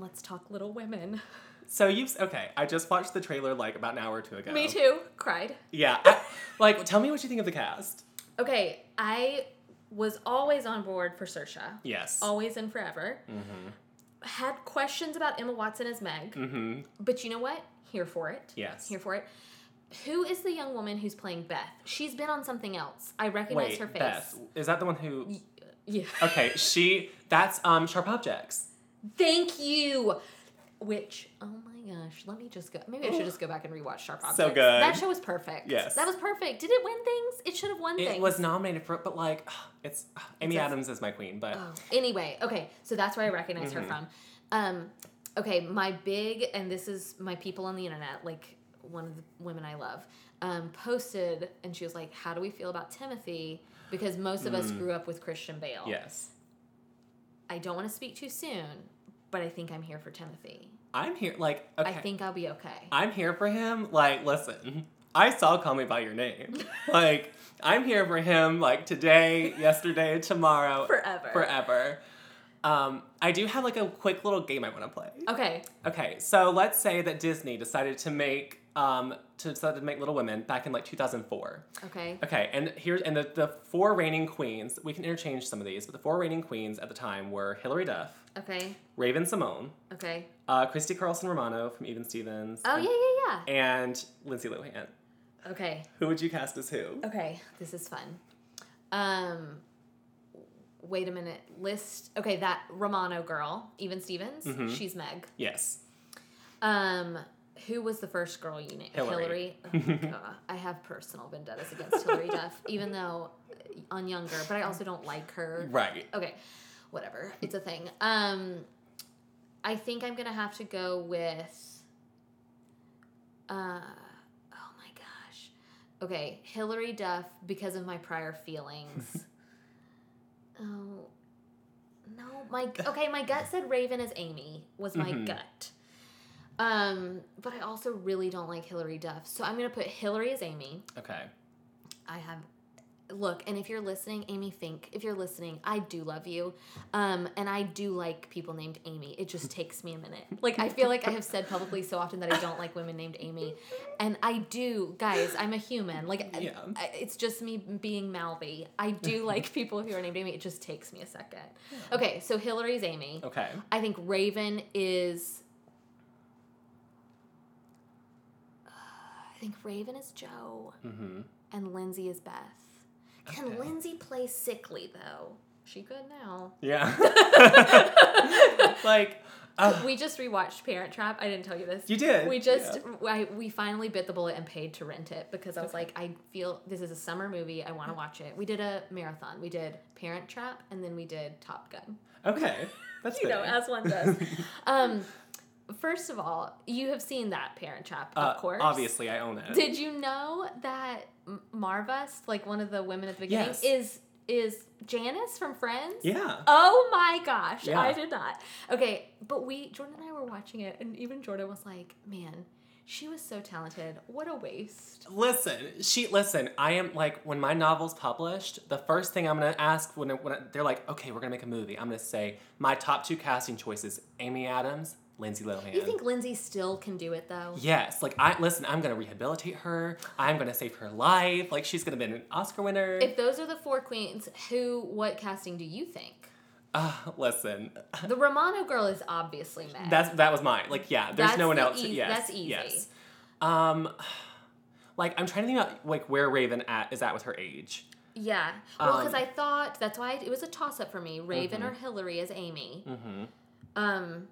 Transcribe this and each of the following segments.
let's talk Little Women. So you've okay. I just watched the trailer like about an hour or two ago. Me too. Cried. Yeah. I- like, tell me what you think of the cast. Okay, I was always on board for Saoirse. Yes. Always and forever. Had questions about Emma Watson as Meg, Mm-hmm. but you know what? Here for it. Yes. Here for it. Who is the young woman who's playing Beth? She's been on something else. I recognize Wait, her face. Beth. Is that the one who? Yeah. Okay, she. That's um Sharp Objects. Thank you. Which, oh my gosh, let me just go. Maybe I should just go back and rewatch Sharp Objects. So good. That show was perfect. Yes. That was perfect. Did it win things? It should have won It things. It was nominated for, it, but like, it's Amy It's a- Adams is my queen, but Oh. Anyway, okay, so that's where I recognize Mm-hmm. her from. Um, okay, my big, and this is my people on the internet, like one of the women I love, um, posted, and she was like, "How do we feel about Timothy?" Because most of Mm. us grew up with Christian Bale. yes, I don't want to speak too soon, but I think I'm here for Timothy. I'm here. Like, okay, I think I'll be okay. I'm here for him. Like, listen, I saw Call Me by Your Name. like, I'm here for him. Like today, yesterday, tomorrow, Forever. forever. Um, I do have like a quick little game I want to play. Okay. Okay, so let's say that Disney decided to make um to decide to make Little Women back in like 2004. Okay. Okay, and here's and the, the four reigning queens. We can interchange some of these, but the four reigning queens at the time were Hilary Duff, Okay. Raven-Symoné, Okay. uh, Christy Carlson Romano from Even Stevens, Oh yeah, yeah, yeah. and Lindsay Lohan. Okay. Who would you cast as who? Okay, this is fun. Um, wait a minute. List. Okay, that Romano girl, Even Stevens. Mhm. She's Meg. Yes. Um, who was the first girl you named? Hilary. Oh, I have personal vendettas against Hilary Duff, even though uh, on younger, but I also don't like her. Right. Okay, whatever. It's a thing. Um, I think I'm gonna have to go with. Uh, oh my gosh. Okay, Hilary Duff because of my prior feelings. oh. No, my okay, my gut said Raven as Amy was my Mhm. gut. Um, but I also really don't like Hilary Duff, so I'm gonna put Hilary as Amy. Okay. I have look, and if you're listening, Amy Fink, if you're listening, I do love you. Um, and I do like people named Amy. It just takes me a minute. Like I feel like I have said publicly so often that I don't like women named Amy. And I do, guys, I'm a human. Like Yeah. It's just me being mouthy. I do like people who are named Amy. It just takes me a second. Okay, so Hilary's Amy. Okay. I think Raven is. Think Raven is Jo Mm-hmm. and Lindsay is Beth. Can Okay. Lindsay play sickly though? She could now. Yeah. like, uh, we just rewatched Parent Trap. I didn't tell you this. you did. We just Yeah. I, we finally bit the bullet and paid to rent it because I was like, I feel this is a summer movie. I want to watch it. We did a marathon. We did Parent Trap and then we did Top Gun. Okay. That's You know, as one does. um, first of all, you have seen that Parent Trap, Uh, of course. Obviously, I own it. Did you know that M- Marvus, like one of the women at the beginning, Yes. is is Janice from Friends? yeah. Oh my gosh, Yeah. I did not. Okay, but we Jordan and I were watching it, and even Jordan was like, "Man, she was so talented. What a waste." Listen, she listen. I am like when my novel's published, the first thing I'm gonna ask when, when they're like, okay, we're gonna make a movie. I'm gonna say my top two casting choices: Amy Adams, Lindsay Lohan. You think Lindsay still can do it though? Yes, like I listen. I'm gonna rehabilitate her. I'm gonna save her life. Like she's gonna be an Oscar winner. If those are the four queens, who, what casting do you think? uh, listen, The Romano girl is obviously Meg. that's that was mine. Like yeah, there's That's no one the else. eas- yes, that's easy. Yes. Um, like I'm trying to think about like where Raven at is at with her age. Yeah. Well, because Um, I thought that's why it was a toss up for me. Raven Mhm. or Hilary as Amy. Mm-hmm. Um,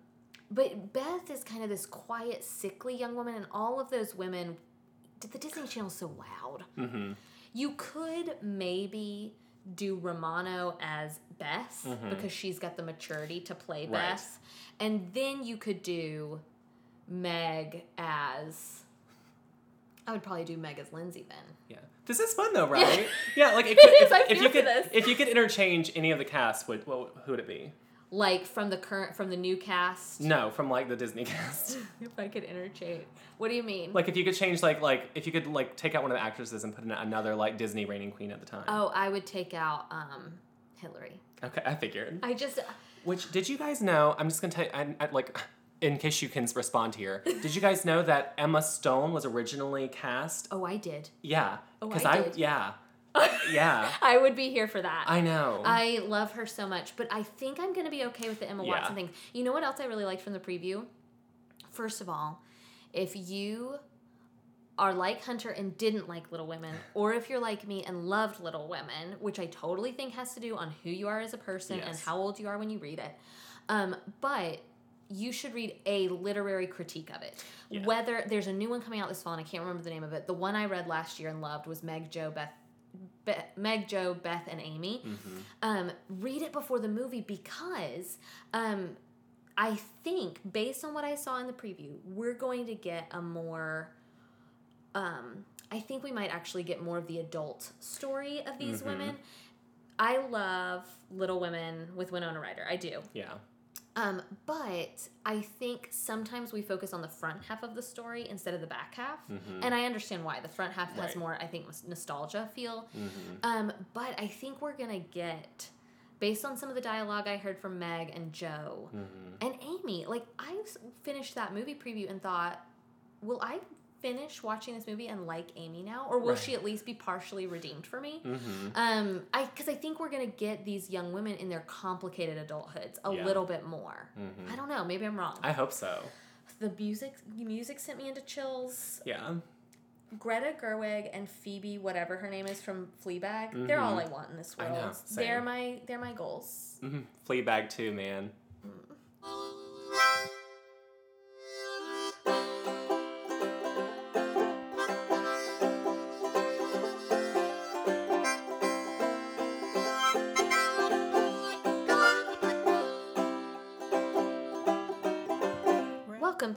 but Beth is kind of this quiet, sickly young woman, and all of those women. The Disney Channel's so loud. Mm-hmm. You could maybe do Romano as Beth Mhm. because she's got the maturity to play Right. Beth, and then you could do Meg as. I would probably do Meg as Lindsay then. Yeah. This is fun though, right? Yeah, like if, if, if you could this. if you could interchange any of the cast, would what, who would it be? Like from the current, from the new cast. No, from like the Disney cast. if I could interchange. What do you mean? like if you could change like like if you could like take out one of the actresses and put in another like Disney reigning queen at the time. oh, I would take out um Hilary. Okay, I figured. I just Which did you guys know? I'm just gonna tell you. I, I, like in case you can respond here, did you guys know that Emma Stone was originally cast? Oh, I did. Yeah, Oh, because I I, did. yeah, yeah, I would be here for that. I know. I love her so much, but I think I'm gonna be okay with the Emma Yeah. Watson thing. You know what else I really liked from the preview? First of all, if you are like Hunter and didn't like Little Women, or if you're like me and loved Little Women, which I totally think has to do on who you are as a person and how old you are when you read it. Um, but you should read a literary critique of it. Yeah. Whether there's a new one coming out this fall, and I can't remember the name of it. The one I read last year and loved was Meg Jo Beth, Be- Meg Jo, Beth and Amy Mhm. um, read it before the movie because um, I think, based on what I saw in the preview, we're going to get a more. Um, I think we might actually get more of the adult story of these Mhm. women. I love Little Women with Winona Ryder. I do. Yeah. Um, but I think sometimes we focus on the front half of the story instead of the back half. Mhm. And I understand why. The front half has more, I think, nostalgia feel. Mhm. Um, but I think we're gonna get, based on some of the dialogue I heard from Meg and Jo Mhm. and Amy, like I finished that movie preview and thought, will I finish watching this movie and like Amy now, or will Right. she at least be partially redeemed for me? Mhm. Um, I because I think we're gonna get these young women in their complicated adulthoods a Yeah. little bit more. Mhm. I don't know. Maybe I'm wrong. I hope so. the music, music sent me into chills. Yeah. Greta Gerwig and Phoebe, whatever her name is from Fleabag, they're all I want in this Mm-hmm. World. know, they're my they're my goals. Mhm. Fleabag too, man. Welcome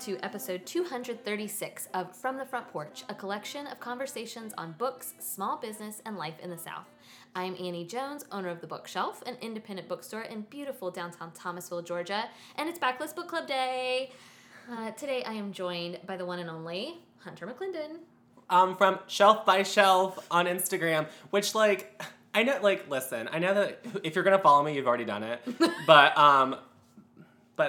to episode 236 of From the Front Porch, a collection of conversations on books, small business, and life in the South. I'm Annie Jones, owner of The Bookshelf, an independent bookstore in beautiful downtown Thomasville, Georgia, and it's Backlist Book Club Day. Uh, today I am joined by the one and only Hunter McClendon. Um, from Shelf by Shelf on Instagram, which like I know, like listen, I know that if you're gonna follow me, you've already done it, but um,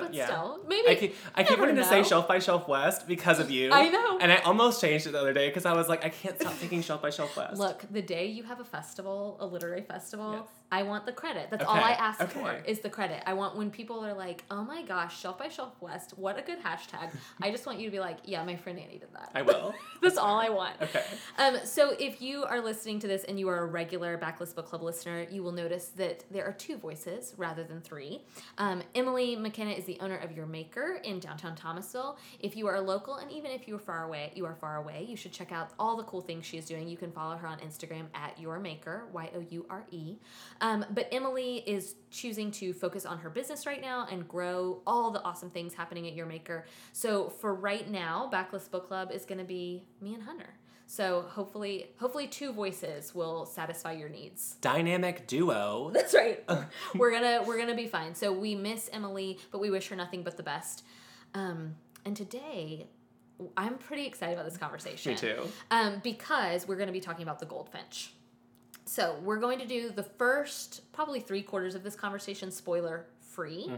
but, But yeah. still, maybe I keep, I keep wanting to say. Shelf by Shelf Fest because of you. I know. And I almost changed it the other day because I was like, I can't stop thinking Shelf by Shelf Fest. Look, the day you have a festival, a literary festival, Yes. I want the credit. That's all I ask okay. for is the credit. I want when people are like, "Oh my gosh, Shelf by Shelf Fest, what a good hashtag." I just want you to be like, "Yeah, my friend Annie did that." I will. That's all I want. Okay. Um, so if you are listening to this and you are a regular Backlist Book Club listener, you will notice that there are two voices rather than three. Um, Emily McKenna is the owner of Your Maker in downtown Thomasville. If you are local and even if you are far away, you are far away, you should check out all the cool things she is doing. You can follow her on Instagram at Your Maker, Y O U R E. Um, but Emily is choosing to focus on her business right now and grow all the awesome things happening at Your Maker. So for right now, Backlist Book Club is going to be me and Hunter. So hopefully, hopefully two voices will satisfy your needs. Dynamic duo. That's right. we're gonna we're gonna be fine. So we miss Emily, but we wish her nothing but the best. Um, and today, I'm pretty excited about this conversation. Me too. Um, because we're going to be talking about the goldfinch. So we're going to do the first probably three quarters of this conversation spoiler free,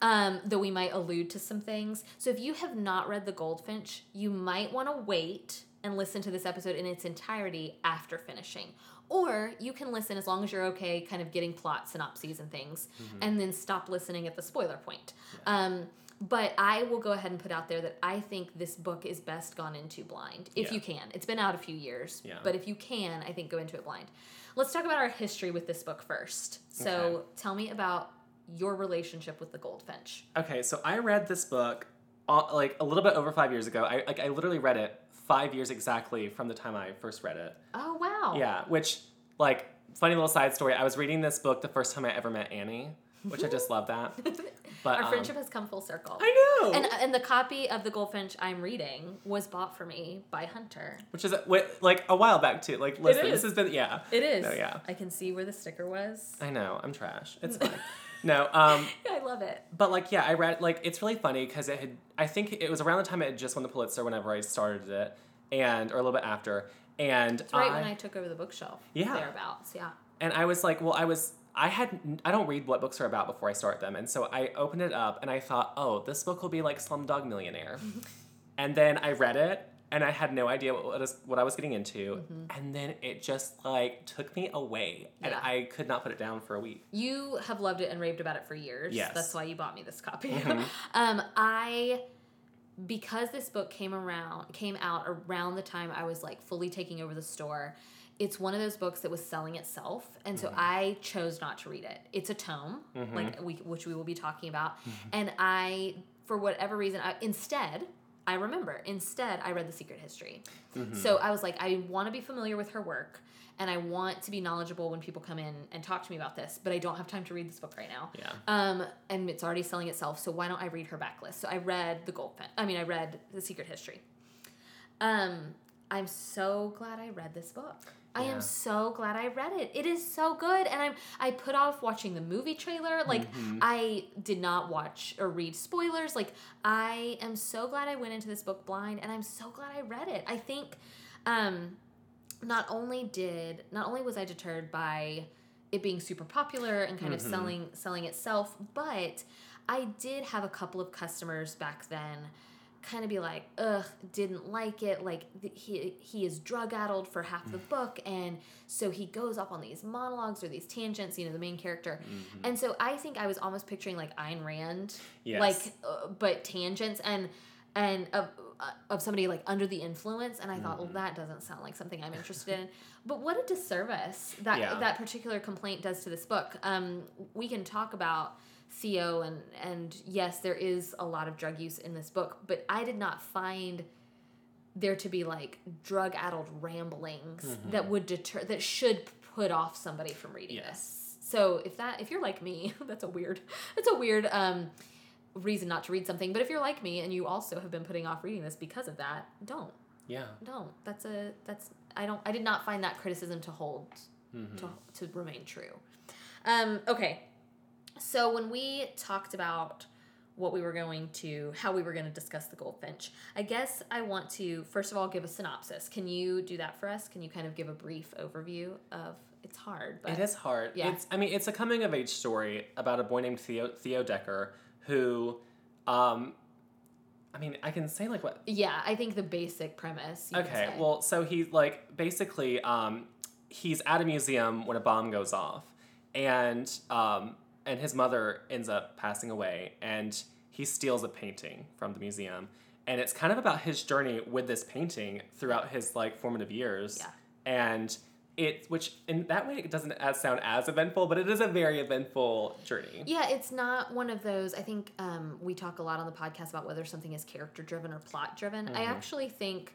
um, though we might allude to some things. So if you have not read the goldfinch, you might want to wait and listen to this episode in its entirety after finishing. Or you can listen as long as you're okay, kind of getting plot synopses and things, and then stop listening at the spoiler point. Um, but I will go ahead and put out there that I think this book is best gone into blind, if Yeah. you can. It's been out a few years, Yeah. but if you can, I think go into it blind. Let's talk about our history with this book first. So Okay. tell me about your relationship with the goldfinch. Okay, so I read this book uh, like a little bit over five years ago. I like I literally read it five years exactly from the time I first read it. Oh wow! Yeah, which like funny little side story. I was reading this book the first time I ever met Annie, which I just love that. But our um, friendship has come full circle. I know. And and the copy of the goldfinch I'm reading was bought for me by Hunter. which is like a while back too. Like listen, is. this has been yeah. It is. No, yeah. I can see where the sticker was. I know I'm trash. It's fine. no, um, yeah, I love it. but like yeah, I read like it's really funny because it had I think it was around the time it had just won the Pulitzer whenever I started it, and or a little bit after, and It's right I, when I took over the bookshelf. Yeah. Thereabouts, yeah. and I was like, well, I was I had I don't read what books are about before I start them, and so I opened it up and I thought, oh, this book will be like Slumdog Millionaire, and then I read it and I had no idea what was, what I was getting into, and then it just like took me away, and I could not put it down for a week. You have loved it and raved about it for years. Yes. That's why you bought me this copy. Mhm. um, I because this book came around came out around the time I was like fully taking over the store. It's one of those books that was selling itself, and so I chose not to read it. It's a tome, like we, which we will be talking about, and I, for whatever reason, I, instead I remember instead I read The Secret History. So I was like, I want to be familiar with her work, and I want to be knowledgeable when people come in and talk to me about this, but I don't have time to read this book right now. Yeah. Um, and it's already selling itself, so why don't I read her backlist? So I read the Goldfinch. I mean, I read The Secret History. Um, I'm so glad I read this book. I Yeah. am so glad I read it. It is so good, and I'm I put off watching the movie trailer. Like Mm-hmm. I did not watch or read spoilers. Like I am so glad I went into this book blind, and I'm so glad I read it. I think, um, not only did not only was I deterred by it being super popular and kind of Mhm. selling selling itself, but I did have a couple of customers back then kind of be like, ugh, didn't like it. Like th- he he is drug addled for half the book, and so he goes off on these monologues or these tangents. You know, the main character, and so I think I was almost picturing like Ayn Rand, Yes. like uh, but tangents and and of uh, of somebody like under the influence. And I thought, well, that doesn't sound like something I'm interested in. But what a disservice that Yeah. that particular complaint does to this book. Um, we can talk about Theo and and yes, there is a lot of drug use in this book, but I did not find there to be like drug addled ramblings that would deter that should put off somebody from reading Yes. this. So if that if you're like me, that's a weird that's a weird um reason not to read something. But if you're like me and you also have been putting off reading this because of that, don't. yeah. Don't. That's a that's I don't I did not find that criticism to hold Mhm. to, to remain true. Um, okay. So when we talked about what we were going to, how we were going to discuss the goldfinch, I guess I want to first of all give a synopsis. Can you do that for us? Can you kind of give a brief overview of? It's hard, but It is hard. Yeah. It's I mean, it's a coming of age story about a boy named Theo Theo Decker who um I mean, I can say like what yeah, I think the basic premise. Okay, well, so he like basically um he's at a museum when a bomb goes off and um and his mother ends up passing away and he steals a painting from the museum and it's kind of about his journey with this painting throughout his like formative years. Yeah. And it which in that way it doesn't as sound as eventful, but it is a very eventful journey. Yeah, it's not one of those. I think um, we talk a lot on the podcast about whether something is character driven or plot driven. I Mhm. actually think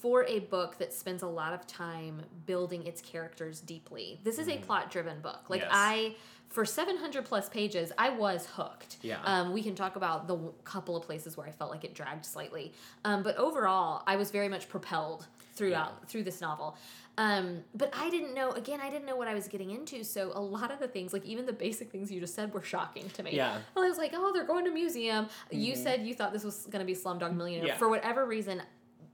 for a book that spends a lot of time building its characters deeply, this is a plot driven book. Like, Yes. I, for 700 plus pages, I was hooked. Yeah. Um, we can talk about the w- couple of places where I felt like it dragged slightly. Um, but overall, I was very much propelled throughout through this novel. Um, but I didn't know. Again, I didn't know what I was getting into. So a lot of the things, like even the basic things you just said, were shocking to me. Yeah. Well, I was like, oh, they're going to a museum. You said you thought this was going to be Slumdog Millionaire. Yeah. For whatever reason,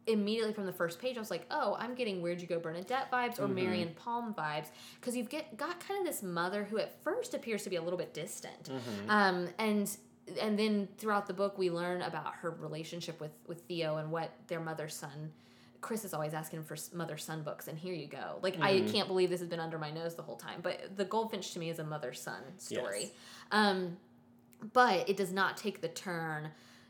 immediately from the first page, I was like, oh, I'm getting Where'd You Go Bernadette vibes or Marion Palm vibes. Because you've get, got kind of this mother who at first appears to be a little bit distant. Um, and and then throughout the book, we learn about her relationship with, with Theo and what their mother son. Chris is always asking for mother son books, and here you go. Like I can't believe this has been under my nose the whole time. But the Goldfinch to me is a mother son story. Yes. Um, but it does not take the turn.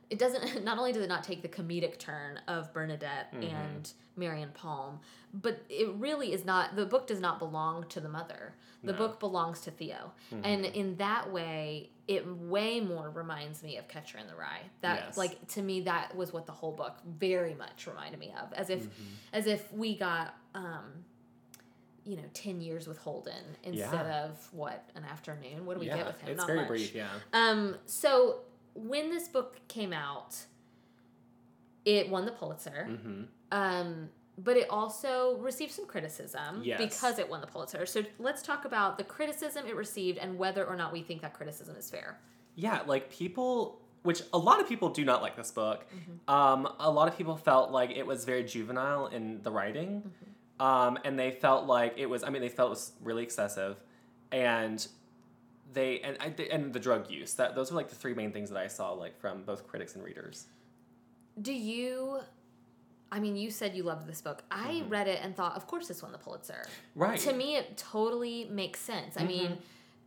It doesn't. Not only does it not take the comedic turn of Bernadette and Marion Palm, but it really is not. The book does not belong to the mother. The No. book belongs to Theo, and in that way, it way more reminds me of Catcher in the Rye. That Yes. like to me, that was what the whole book very much reminded me of, as if Mm-hmm. as if we got. Um, you know, ten years with Holden instead Yeah. of what an afternoon. What do we yeah. get with him? It's Not very much. brief, yeah. Um, so when this book came out, it won the Pulitzer. Mm-hmm. Um, but it also received some criticism Yes. because it won the Pulitzer. So let's talk about the criticism it received and whether or not we think that criticism is fair. Yeah, like people, which a lot of people do not like this book. Mm-hmm. Um, a lot of people felt like it was very juvenile in the writing, Mm-hmm. um, and they felt like it was. I mean, they felt it was really excessive, and they and I, and the drug use. That those are like the three main things that I saw like from both critics and readers. Do you? I mean, you said you loved this book. I mm-hmm. read it and thought, of course, this won the Pulitzer. Right. To me, it totally makes sense. I mm-hmm. mean,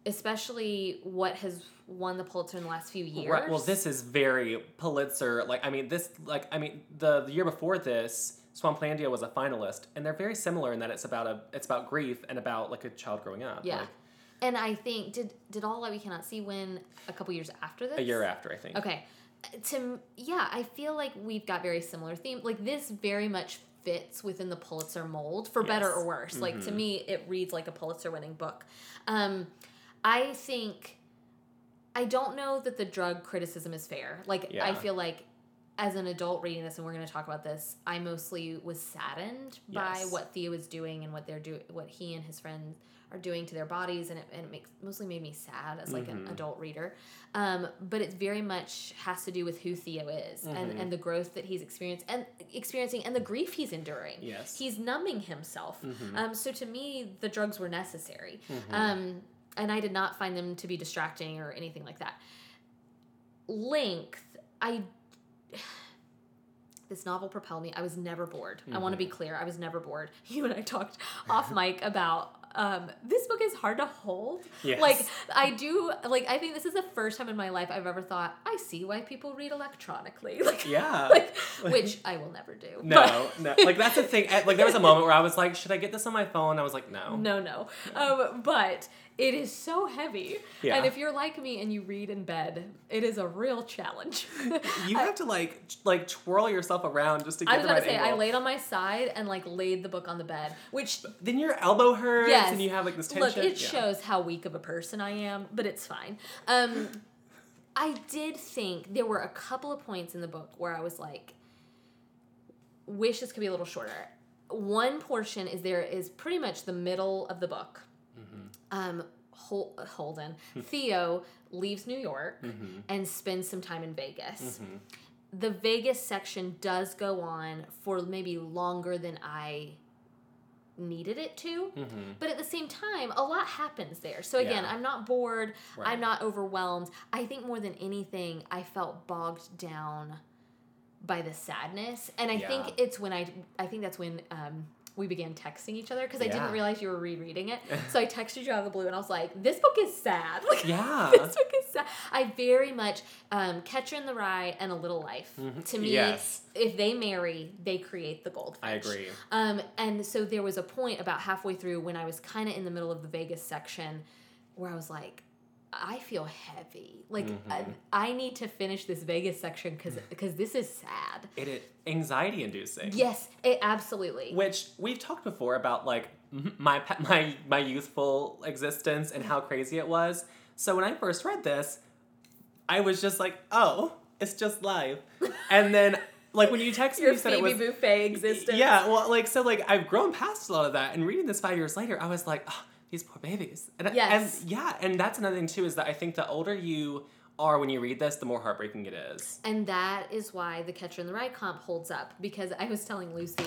especially what has won the Pulitzer in the last few years. Right. Well, this is very Pulitzer. Like, I mean, this, like, I mean, the, the year before this, Swamplandia was a finalist, and they're very similar in that it's about a, it's about grief and about like a child growing up. Yeah. Like, and I think did did all that we cannot see win a couple years after this? a year after, I think. Okay. To yeah, I feel like we've got very similar theme. Like this very much fits within the Pulitzer mold for better or worse. Like Mm-hmm. to me it reads like a Pulitzer winning book. Um I think I don't know that the drug criticism is fair. Like I feel like as an adult reading this and we're going to talk about this, I mostly was saddened by what Theo is doing and what they're doing what he and his friends are doing to their bodies and it, and it makes mostly made me sad as like an Mm-hmm. adult reader um, but it very much has to do with who theo is and, Mm-hmm. and the growth that he's experienced and experiencing and the grief he's enduring Yes. he's numbing himself Mm-hmm. um, so to me the drugs were necessary um, and i did not find them to be distracting or anything like that length i this novel propelled me. I was never bored. I want to be Mm-hmm. clear. I was never bored. You and I talked off mic about um, this book is hard to hold. Yes. Like I do. Like I think this is the first time in my life I've ever thought I see why people read electronically. Like Yeah. like which I will never do. No, no. Like that's the thing. Like there was a moment where I was like, should I get this on my phone? I was like, no. No, no. Um, but it is so heavy. Yeah. And if you're like me and you read in bed, it is a real challenge. You have to like like twirl yourself around just to get I was the about right to say, I laid on my side and like laid the book on the bed, which then your elbow hurts Yes. and you have like this tension. Look, it Yeah. shows how weak of a person I am, but it's fine. Um, I did think there were a couple of points in the book where I was like, wish this could be a little shorter. One portion is there is pretty much the middle of the book. Um, Hol- Holden, Theo leaves New York mm-hmm. and spends some time in Vegas. Mm-hmm. The Vegas section does go on for maybe longer than I needed it to. Mm-hmm. But at the same time, a lot happens there. So again, Yeah. I'm not bored. Right. I'm not overwhelmed. I think more than anything, I felt bogged down by the sadness. And I Yeah. think it's when I I think that's when um we began texting each other because I didn't realize you were rereading it. So I texted you out of the blue and I was like, "This book is sad." Like, Yeah. this book is sad. I very much um, Catcher in the Rye and A Little Life. To me, Mm-hmm. Yes. if they marry, they create the goldfish. I agree. Um, and so there was a point about halfway through when I was kind of in the middle of the Vegas section where I was like, I feel heavy. Like Mm-hmm. I, I need to finish this Vegas section because because this is sad. It is anxiety inducing. Yes, it absolutely. Which we've talked before about like my my my youthful existence and how crazy it was. So when I first read this, I was just like, "Oh, it's just life." And then like when you texted me you said it was Buffet existence. Yeah, well, like so, like I've grown past a lot of that, and reading this five years later, I was like, oh, these poor babies. And, Yes. and yeah, and that's another thing too is that I think the older you are when you read this, the more heartbreaking it is. And that is why the Catcher in the Rye comp holds up because I was telling Lucy.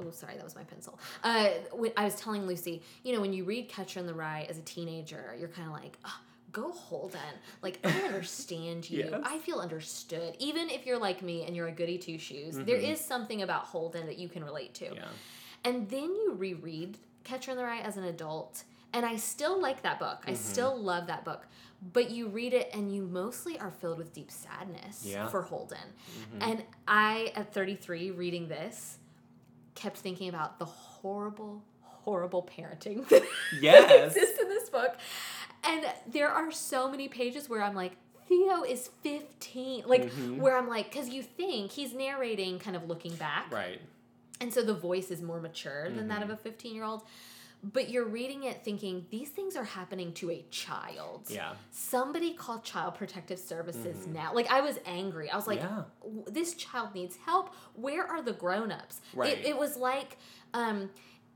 Oh, sorry, that was my pencil. Uh, when I was telling Lucy, you know, when you read Catcher in the Rye as a teenager, you're kind of like, oh, go Holden. Like, I understand you. Yes. I feel understood. Even if you're like me and you're a goody two shoes, there is something about Holden that you can relate to. Mm-hmm. Yeah. And then you reread Catcher in the Rye as an adult, and I still like that book. Mm-hmm. I still love that book. But you read it and you mostly are filled with deep sadness Yeah. for Holden. Mm-hmm. And I, at 33, reading this, kept thinking about the horrible, horrible parenting that Yes. exists in this book. And there are so many pages where I'm like, Theo is 15. Like, Mm-hmm. where I'm like, because you think he's narrating kind of looking back. Right. And so the voice is more mature than that of Mm-hmm. a 15 year old. But you're reading it thinking these things are happening to a child. Yeah. Somebody called Child Protective Services now. Like, I was angry. I was like, Mm-hmm. Yeah. This child needs help. Where are the grown ups? Right. It, it was like, um,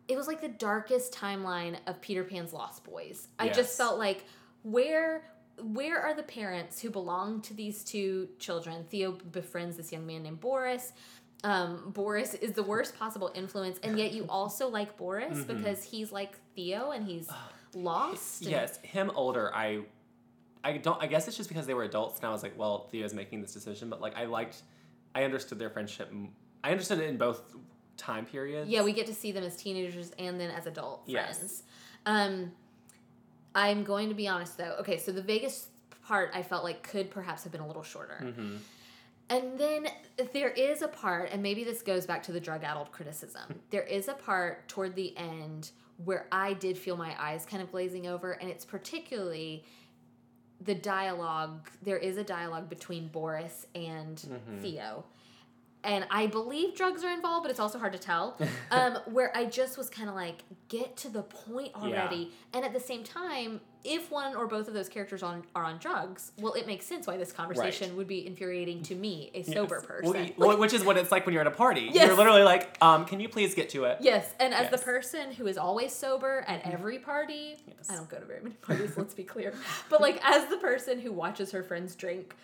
it was like the darkest timeline of Peter Pan's Lost Boys. I just felt like, where where are the parents who belong to these two children? Theo befriends this young man named Boris. Um, Boris is the worst possible influence, and yet you also like Boris Mm-hmm. because he's like Theo and he's lost. and- Yes, him older, I I don't. I guess it's just because they were adults, and I was like, well, Theo's making this decision, but like I liked, I understood their friendship. I understood it in both time periods. Yeah, we get to see them as teenagers and then as adult Yes. friends. Um, I'm going to be honest though. Okay, so the Vegas part I felt like could perhaps have been a little shorter. Mm-hmm. And then there is a part, and maybe this goes back to the drug addled criticism. There is a part toward the end where I did feel my eyes kind of glazing over, and it's particularly the dialogue. There is a dialogue between Boris and Mhm. Theo. And I believe drugs are involved, but it's also hard to tell. Um, where I just was kind of like, get to the point already. And at the same time, if one or both of those characters on are on drugs, well, it makes sense why this conversation would be infuriating to me, a sober Yes. person. Well, y- Like, well, which is what it's like when you're at a party. Yes. You're literally like, um, can you please get to it? yes, and as the person who is always sober at every party, Yes. I don't go to very many parties, let's be clear. But like as the person who watches her friends drink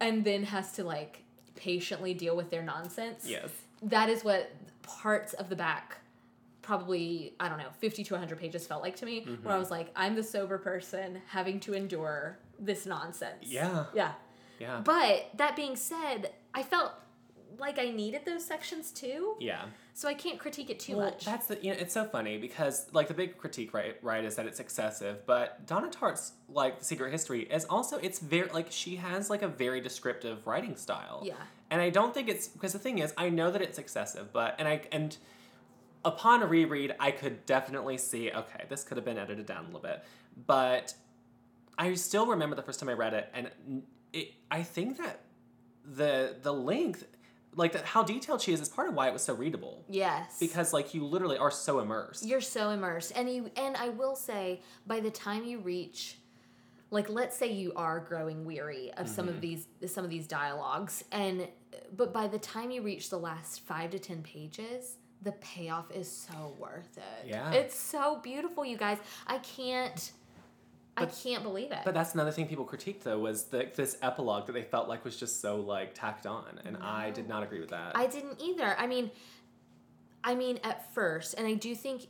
and then has to like patiently deal with their nonsense. Yes. that is what parts of the back probably i don't know 50 to 100 pages felt like to me where Mm-hmm. i was like i'm the sober person having to endure this nonsense Yeah. yeah Yeah. but that being said i felt like i needed those sections too Yeah. so i can't critique it too well, much that's the you know it's so funny because like the big critique right right is that it's excessive, but Donna Tartt's like Secret History is also it's very like she has like a very descriptive writing style. yeah And I don't think it's because the thing is I know that it's excessive, but and I and upon a reread I could definitely see okay this could have been edited down a little bit, but I still remember the first time I read it and it I think that the the length like that how detailed she is is part of why it was so readable yes because like you literally are so immersed. You're so immersed, and you and I will say, by the time you reach, like, let's say you are growing weary of some Mm-hmm. of these some of these dialogues, and but by the time you reach the last five to ten pages, the payoff is so worth it. Yeah. it's so beautiful, you guys. I can't, I can't believe it. But that's another thing people critiqued though was the, this epilogue that they felt like was just so like tacked on, and I did not agree with that. I didn't either. I mean, I mean, at first, and I do think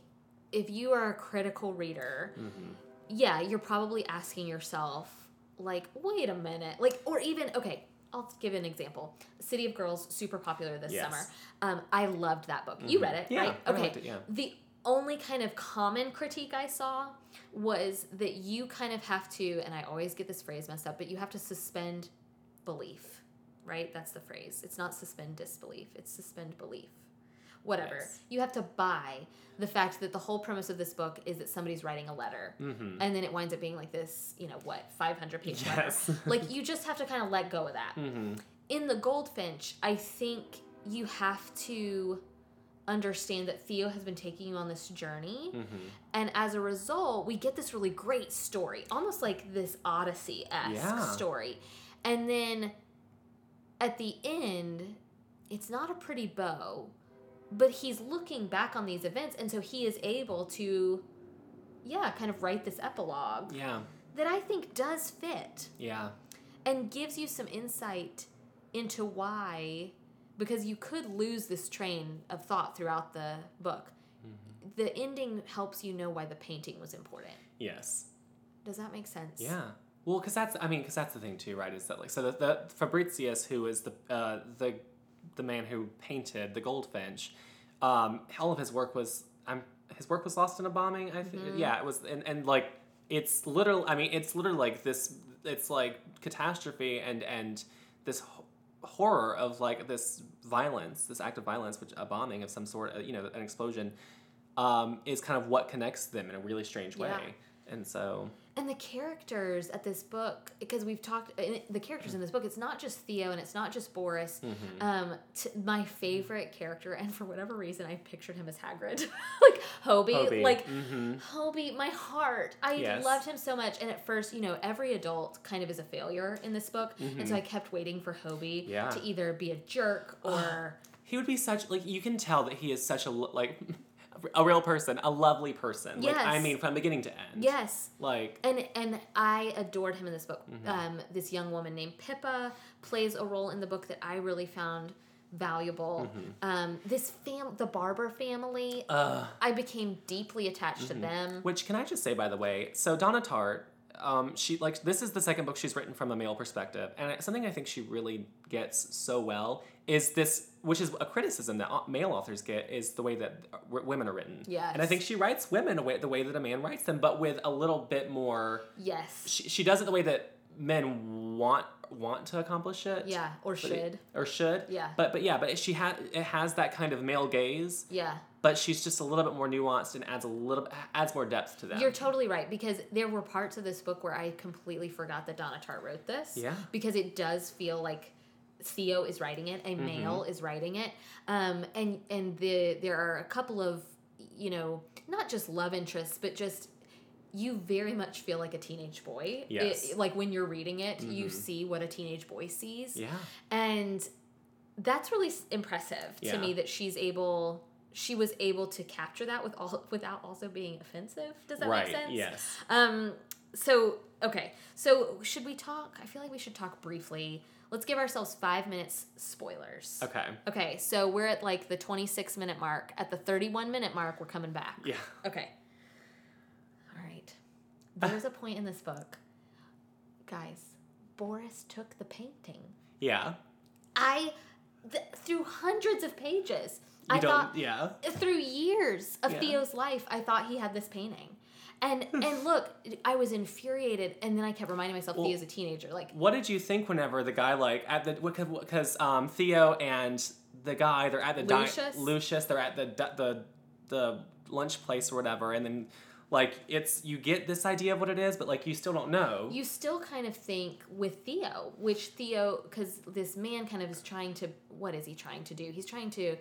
if you are a critical reader, Mhm. yeah, you're probably asking yourself, like, wait a minute. Like, or even, okay, I'll give an example. City of Girls, super popular this Yes. summer. Um, I loved that book. You Mhm. read it, Yeah, right? I Okay. it, yeah. The only kind of common critique I saw was that you kind of have to, and I always get this phrase messed up, but you have to suspend belief, right? That's the phrase. It's not suspend disbelief, it's suspend belief. Whatever. Yes. You have to buy the fact that the whole premise of this book is that somebody's writing a letter. Mm-hmm. And then it winds up being like this, you know, what, 500 page Yes. letter. like, you just have to kind of let go of that Mm-hmm. in the goldfinch i think you have to understand that theo has been taking you on this journey Mm-hmm. and as a result we get this really great story almost like this odyssey-esque Yeah. story and then at the end it's not a pretty bow but he's looking back on these events and so he is able to yeah kind of write this epilogue Yeah. that i think does fit Yeah. and gives you some insight into why because you could lose this train of thought throughout the book Mm-hmm. the ending helps you know why the painting was important Yes. does that make sense Yeah. Well, because that's I mean, because that's the thing too, right? Is that like so the, the Fabritius, who is the uh, the the man who painted the Goldfinch, um, all of his work was I'm his work was lost in a bombing. I think Mhm. yeah, it was and and like it's literal. I mean, it's literally like this. It's like catastrophe and and this ho- horror of like this violence, this act of violence, which a bombing of some sort, uh, you know, an explosion, um, is kind of what connects them in a really strange way. Yeah. And so and the characters at this book because we've talked the characters in this book it's not just theo and it's not just boris mhm. um t- my favorite character and for whatever reason i pictured him as hagrid like hobie, Hobie. like Mhm. Hobie, my heart. I Yes. loved him so much. And at first, you know, every adult kind of is a failure in this book. And so Mhm. I kept waiting for Hobie Yeah. to either be a jerk or. He would be such like you can tell that he is such a like a real person, a lovely person. Like I mean, from beginning to end. yes. Like And and I adored him in this book. Mhm. Um, this young woman named Pippa plays a role in the book that I really found valuable. Mhm. Um, this fam, the Barbour family, uh, I became deeply attached to Mhm. them. which can I just say by the way? So Donna Tartt, um, she like this is the second book she's written from a male perspective, and something I think she really gets so well is this, which is a criticism that male authors get, is the way that women are written. Yes. and I think she writes women the way that a man writes them, but with a little bit more. Yes. She, she does it the way that men want want to accomplish it. Yeah, or But it- should. or should. Yeah. But but yeah, but she had it has that kind of male gaze, Yeah. but she's just a little bit more nuanced and adds a little adds more depth to them. You're totally right because there were parts of this book where I completely forgot that Donna Tartt wrote this. Yeah. Because it does feel like Theo is writing it, a male is writing it, um, and and the there are a couple of you know not just love interests, but just you very much feel like a teenage boy. Yes. It- like when you're reading it, you see what a teenage boy sees. yeah. and that's really impressive Yeah. to me that she's able she was able to capture that with all without also being offensive does that right. make sense Yes. um so okay so should we talk i feel like we should talk briefly let's give ourselves five minutes spoilers Okay. okay so we're at like the 26 minute mark at the 31 minute mark we're coming back Yeah. Okay. There's a point in this book. Guys, Boris took the painting. Yeah. I, th- through hundreds of pages, You I don't. thought, yeah. through years of Yeah. Theo's life, I thought he had this painting. And and look, I was infuriated, and then I kept reminding myself Well- Theo's a teenager. Like, What did you think whenever the guy like at the because um Theo and the guy they're at the di- Lucius? Lucius they're at the the the lunch place or whatever and then like it's you get this idea of what it is but like you still don't know. you still kind of think with Theo, which Theo, because this man kind of is trying to, what is he trying to do? He's trying to,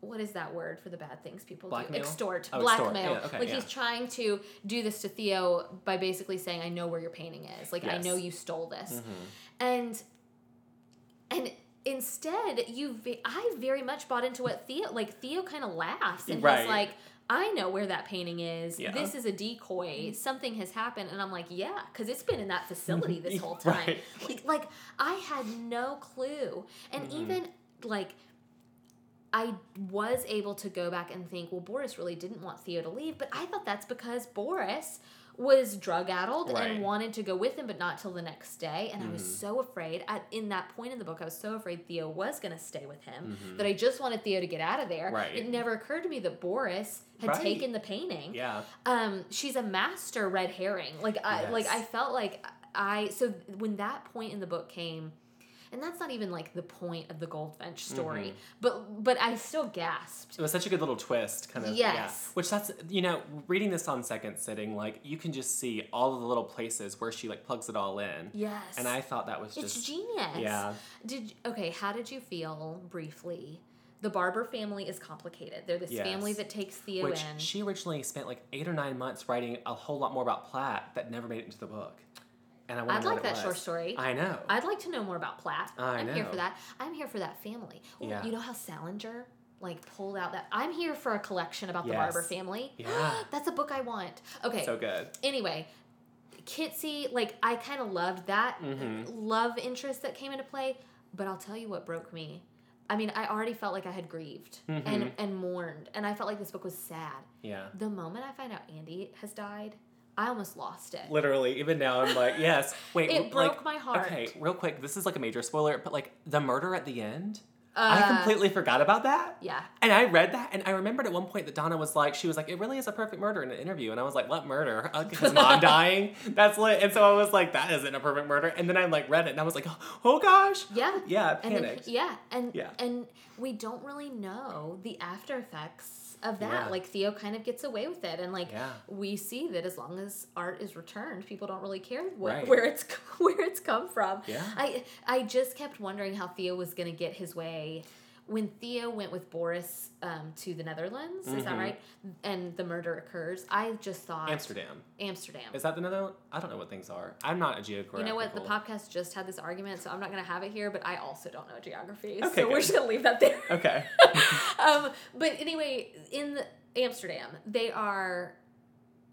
what is that word for the bad things people Blackmail? do? Extort, Oh, extort. blackmail. Yeah, okay, like yeah. he's trying to do this to Theo by basically saying, "I know where your painting is. Like I Yes. Mm-hmm. know you stole this," and and instead you, ve- I very much bought into what Theo, like Theo, kind of laughs and Right. he's like. I know where that painting is. Yeah. This is a decoy. Something has happened, and I'm like, yeah, because it's been in that facility this whole time. Right. Like, like I had no clue, and Mm-hmm. even like I was able to go back and think, well, Boris really didn't want Theo to leave, but I thought that's because Boris was drug addled Right. and wanted to go with him, but not till the next day. And I was Mm-hmm. so afraid. At in that point in the book, I was so afraid Theo was going to stay with him Mm-hmm. that I just wanted Theo to get out of there. Right. It never occurred to me that Boris had Right. taken the painting yeah. um she's a master red herring like i like i felt like i so when that point in the book came and that's not even like the point of the goldfinch story Mm-hmm. but but i still gasped It was such a good little twist, kind of. Yeah. Yes. Which that's you know, reading this on second sitting, like you can just see all of the little places where she like plugs it all in. yes And I thought that was it's just genius yeah. did okay how did you feel briefly the Barbour family is complicated they're this Yes. family that takes theo Which in she originally spent like eight or nine months writing a whole lot more about Platt that never made it into the book. And I want I'd like that short story. I know. I'd like to know more about Platt. I am here for that. I'm here for that family. Yeah. You know how Salinger like pulled out that I'm here for a collection about the Barbour family. Yeah. That's a book I want. Okay. so good. anyway, Kitsey, like I kind of loved that Mhm. love interest that came into play, but I'll tell you what broke me. I mean, I already felt like I had grieved and Mhm. and mourned, and I felt like this book was sad. Yeah. The moment I find out Andy has died, I almost lost it. Literally, even now I'm like, yes. Wait, It like- broke my heart. Okay, real quick, this is like a major spoiler, but like the murder at the end, Uh, I completely forgot about that. Yeah. And I read that, and I remembered at one point that Donna was like, she was like, it really is a perfect murder in an interview. And I was like, what murder? His mom dying? That's lit. And so I was like, that isn't a perfect murder. And then I like read it, and I was like, oh gosh. Yeah. Yeah, I And then, panicked. yeah, and Yeah. and we don't really know the after effects of that. Yeah. Like Theo kind of gets away with it, and like Yeah. we see that as long as art is returned, people don't really care what, Right. where it's where it's come from. Yeah. I I just kept wondering how Theo was gonna get his way. When Theo went with Boris um, to the Netherlands, is that Mhm. right? And the murder occurs. I just thought Amsterdam. Amsterdam. Is that the Netherlands? I don't know what things are. I'm not a geographer. You know what? The podcast just had this argument, so I'm not going to have it here, but I also don't know geography. Okay, so we're just going to leave that there. Okay. um, but anyway, in Amsterdam, they are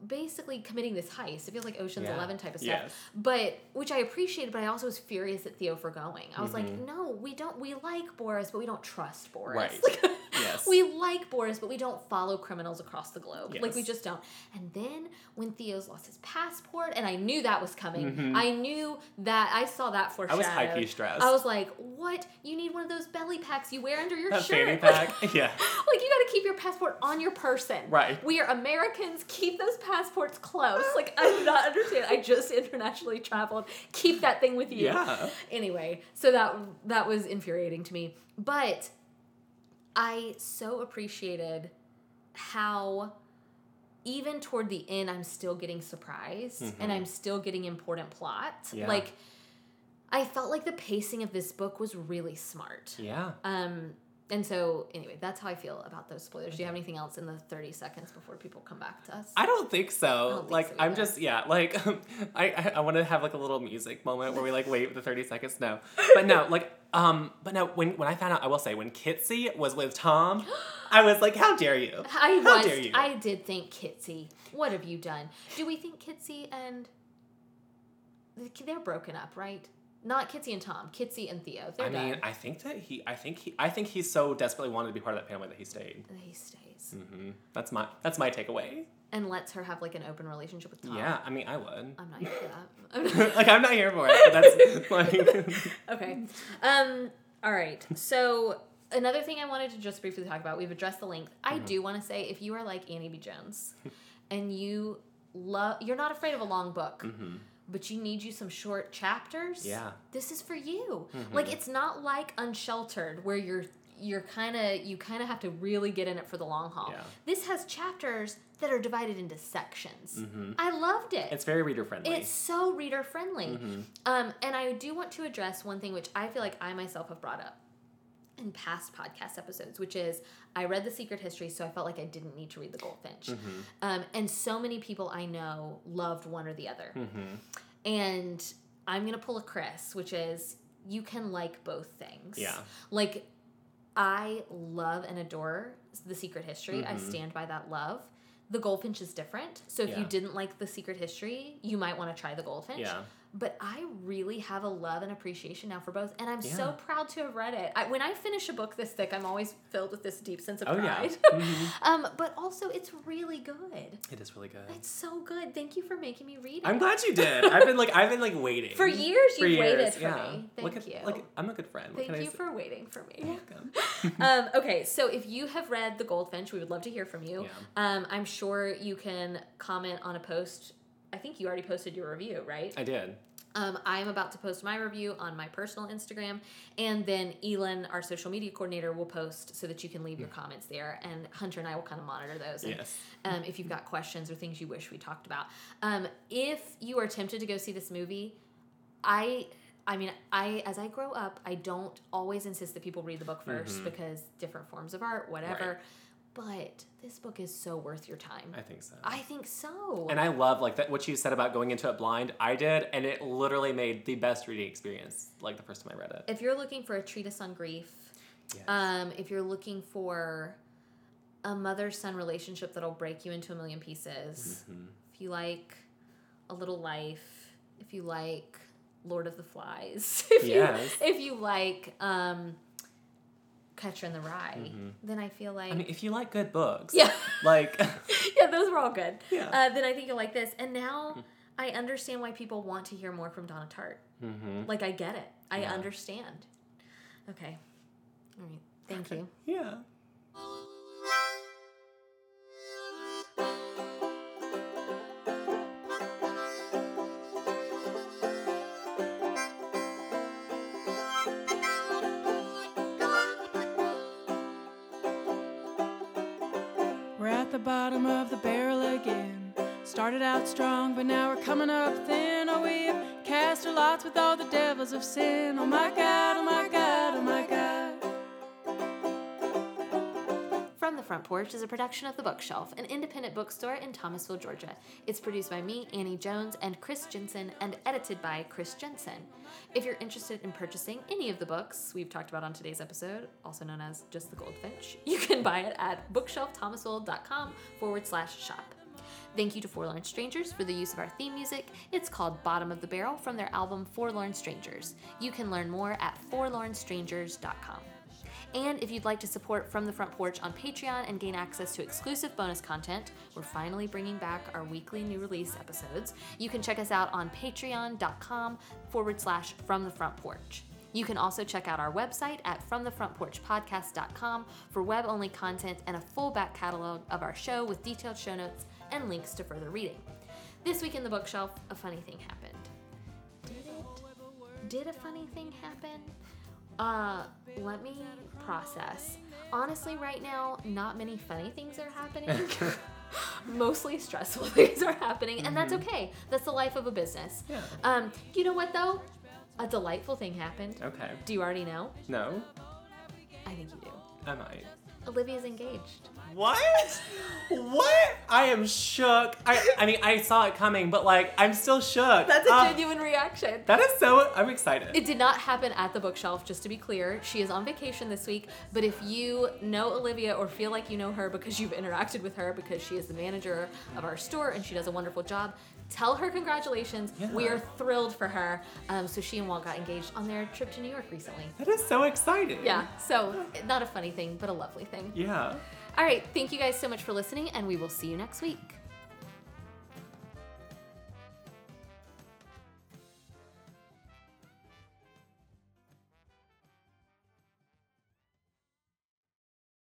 basically committing this heist. It feels like Ocean's Yeah. Eleven type of stuff. Yes. But which I appreciated, but I also was furious at Theo for going. I was like, Mhm. no, we don't. We like Boris, but we don't trust Boris. Right. Like, Yes. We like Boris, but we don't follow criminals across the globe. Like we just don't. And then when Theo's lost his passport, and I knew that was coming. Mhm. I knew that I saw that for sure. I was high key stressed. I was like, "What? You need one of those belly packs you wear under your that shirt." fanny pack. yeah. like you got to keep your passport on your person. Right. We are Americans. Keep those passports close. Like I do not understand. I just internationally traveled. Keep that thing with you. Yeah. Anyway, so that that was infuriating to me, but I so appreciated how even toward the end I'm still getting surprised and Mhm. I'm still getting important plot. Yeah. Like I felt like the pacing of this book was really smart. Yeah. Um, and so anyway, that's how I feel about those spoilers. Do you have anything else in the thirty seconds before people come back to us? I don't think so. don't think like so I'm just yeah. Like I I, I want to have like a little music moment where we like wait the thirty seconds. No, but no. Like um. But no. When when I found out, I will say when Kitsey was with Tom, I was like, how dare you? I How was. dare you? I did think Kitsey. What have you done? Do we think Kitsey and they're broken up, right? Not Kitsey and Tom. Kitsey and Theo. They're I mean, done. I think that he. I think he. I think he so desperately wanted to be part of that family that he stayed. he stays hmm That's my. That's my takeaway. And lets her have like an open relationship with Tom. Yeah. I mean, I would. I'm not here for that. like I'm not here for it. But that's like. okay. Um. All right. So another thing I wanted to just briefly talk about. We've addressed the length. I Mm-hmm. do want to say if you are like Annie B. Jones, and you love, you're not afraid of a long book. hmm But you need you some short chapters. Yeah. This is for you. Mhm. Like it's not like Unsheltered where you're you're kind of you kind of have to really get in it for the long haul. Yeah. This has chapters that are divided into sections. hmm I loved it. It's very reader friendly. It's so reader friendly. Mhm. Um, and I do want to address one thing which I feel like I myself have brought up in past podcast episodes, which is I read The Secret History, so I felt like I didn't need to read The Goldfinch. Mhm. Um, and so many people I know loved one or the other. Mhm. And I'm going to pull a Chris, which is you can like both things. Yeah. Like, I love and adore The Secret History. I Mhm. stand by that love. The Goldfinch is different. So if you didn't like The Secret History, you might want to try The Goldfinch. Yeah. But I really have a love and appreciation now for both, and I'm so proud to have read it. I, when I finish a book this thick, I'm always filled with this deep sense of Oh yeah. pride. Mhm. um, but also, it's really good. It is really good. It's so good. Thank you for making me read it. I'm glad you did. I've been like I've been like waiting For years, For you've waited years, for yeah. me. Thank at, you. Like I'm a good friend. What Thank you for waiting for me. welcome. um, okay, so if you have read The Goldfinch, we would love to hear from you. Yeah. Um, I'm sure you can comment on a post. I think you already posted your review, right? I did. Um, I'm about to post my review on my personal Instagram, and then Elin, our social media coordinator, will post so that you can leave your comments there, and Hunter and I will kind of monitor those. And, Yes. Um, if you've got questions or things you wish we talked about, um, if you are tempted to go see this movie, I. I mean, I as I grow up, I don't always insist that people read the book 1st Mhm. because different forms of art, whatever. But this book is so worth your time. I think so. I think so. and I love like that what you said about going into it blind. I did, and it literally made the best reading experience. Like the first time I read it. if you're looking for a treatise on grief, Yes. Um, if you're looking for a mother son relationship that'll break you into a million pieces, Mhm. if you like a little life, if you like Lord of the Flies, if Yes. you if you like um, Catcher in the Rye, Mhm. then I feel like I mean, if you like good books, yeah, like yeah, those were all good. yeah. Uh, then I think you'll like this. And now I understand why people want to hear more from Donna Tartt. hmm Like I get it. I Yeah. understand. Okay. All right. Thank you. Yeah. The bottom of the barrel again. Started out strong, but now we're coming up thin. Oh, we have cast our lots with all the devils of sin. Oh my God, oh my God, Front Porch is a production of The Bookshelf, an independent bookstore in Thomasville, Georgia. It's produced by me, Annie Jones, and Chris Jensen, and edited by Chris Jensen. If you're interested in purchasing any of the books we've talked about on today's episode, also known as Just the Goldfinch, you can buy it at bookshelfthomasville.com forward slash shop. Thank you to Forlorn Strangers for the use of our theme music. It's called Bottom of the Barrel from their album Forlorn Strangers. You can learn more at forlornstrangers.com. And if you'd like to support From the Front Porch on Patreon and gain access to exclusive bonus content, we're finally bringing back our weekly new release episodes. You can check us out on patreon.com forward slash From the Front Porch. You can also check out our website at fromthefrontporchpodcast.com for web only content and a full back catalog of our show with detailed show notes and links to further reading. This week in the bookshelf, a funny thing happened. Did it? Did a funny thing happen? Uh, let me process. Honestly, right now, not many funny things are happening. Mostly stressful things are happening, and that's okay. That's the life of a business. Yeah. Um, you know what though? A delightful thing happened. Okay. Do you already know? No, I think you do. I might. Olivia's engaged. What? what? I am shook. I I mean I saw it coming, but like I'm still shook. That's a Ah, genuine reaction. That is so. I'm excited. It did not happen at the bookshelf, just to be clear. She is on vacation this week, but if you know Olivia or feel like you know her because you've interacted with her because she is the manager of our store and she does a wonderful job, tell her congratulations. We Yeah. are thrilled for her. Um, so she and Walt got engaged on their trip to New York recently. that is so exciting. Yeah, so not a funny thing, but a lovely thing. Yeah. All right, thank you guys so much for listening, and we will see you next week.